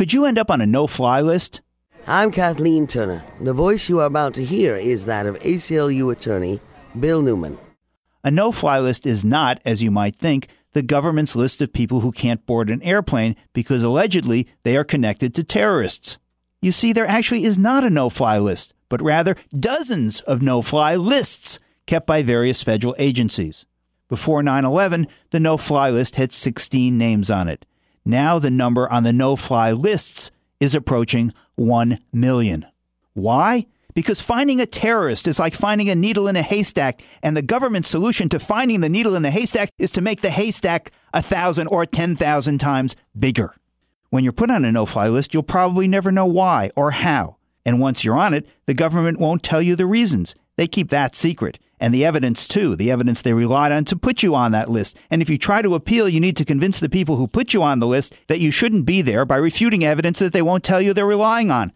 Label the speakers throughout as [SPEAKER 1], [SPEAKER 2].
[SPEAKER 1] Could you end up on a no fly list?
[SPEAKER 2] I'm Kathleen Turner. The voice you are about to hear is that of ACLU attorney Bill Newman.
[SPEAKER 1] A no fly list is not, as you might think, the government's list of people who can't board an airplane because allegedly they are connected to terrorists. You see, there actually is not a no fly list, but rather dozens of no fly lists kept by various federal agencies. Before 9 11, the no fly list had 16 names on it. Now the number on the no fly lists is approaching 1 million. Why? Because finding a terrorist is like finding a needle in a haystack, and the government's solution to finding the needle in the haystack is to make the haystack a thousand or 10,000 times bigger. When you're put on a no fly list, you'll probably never know why or how. And once you're on it, the government won't tell you the reasons. They keep that secret. And the evidence, too, the evidence they relied on to put you on that list. And if you try to appeal, you need to convince the people who put you on the list that you shouldn't be there by refuting evidence that they won't tell you they're relying on.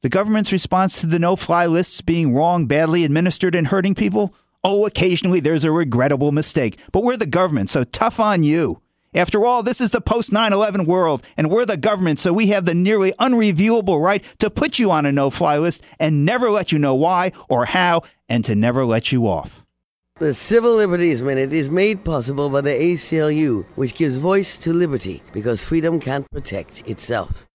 [SPEAKER 1] The government's response to the no fly lists being wrong, badly administered, and hurting people? Oh, occasionally there's a regrettable mistake. But we're the government, so tough on you. After all, this is the post 9 11 world, and we're the government, so we have the nearly unreviewable right to put you on a no fly list and never let you know why or how, and to never let you off.
[SPEAKER 2] The Civil Liberties Minute is made possible by the ACLU, which gives voice to liberty because freedom can't protect itself.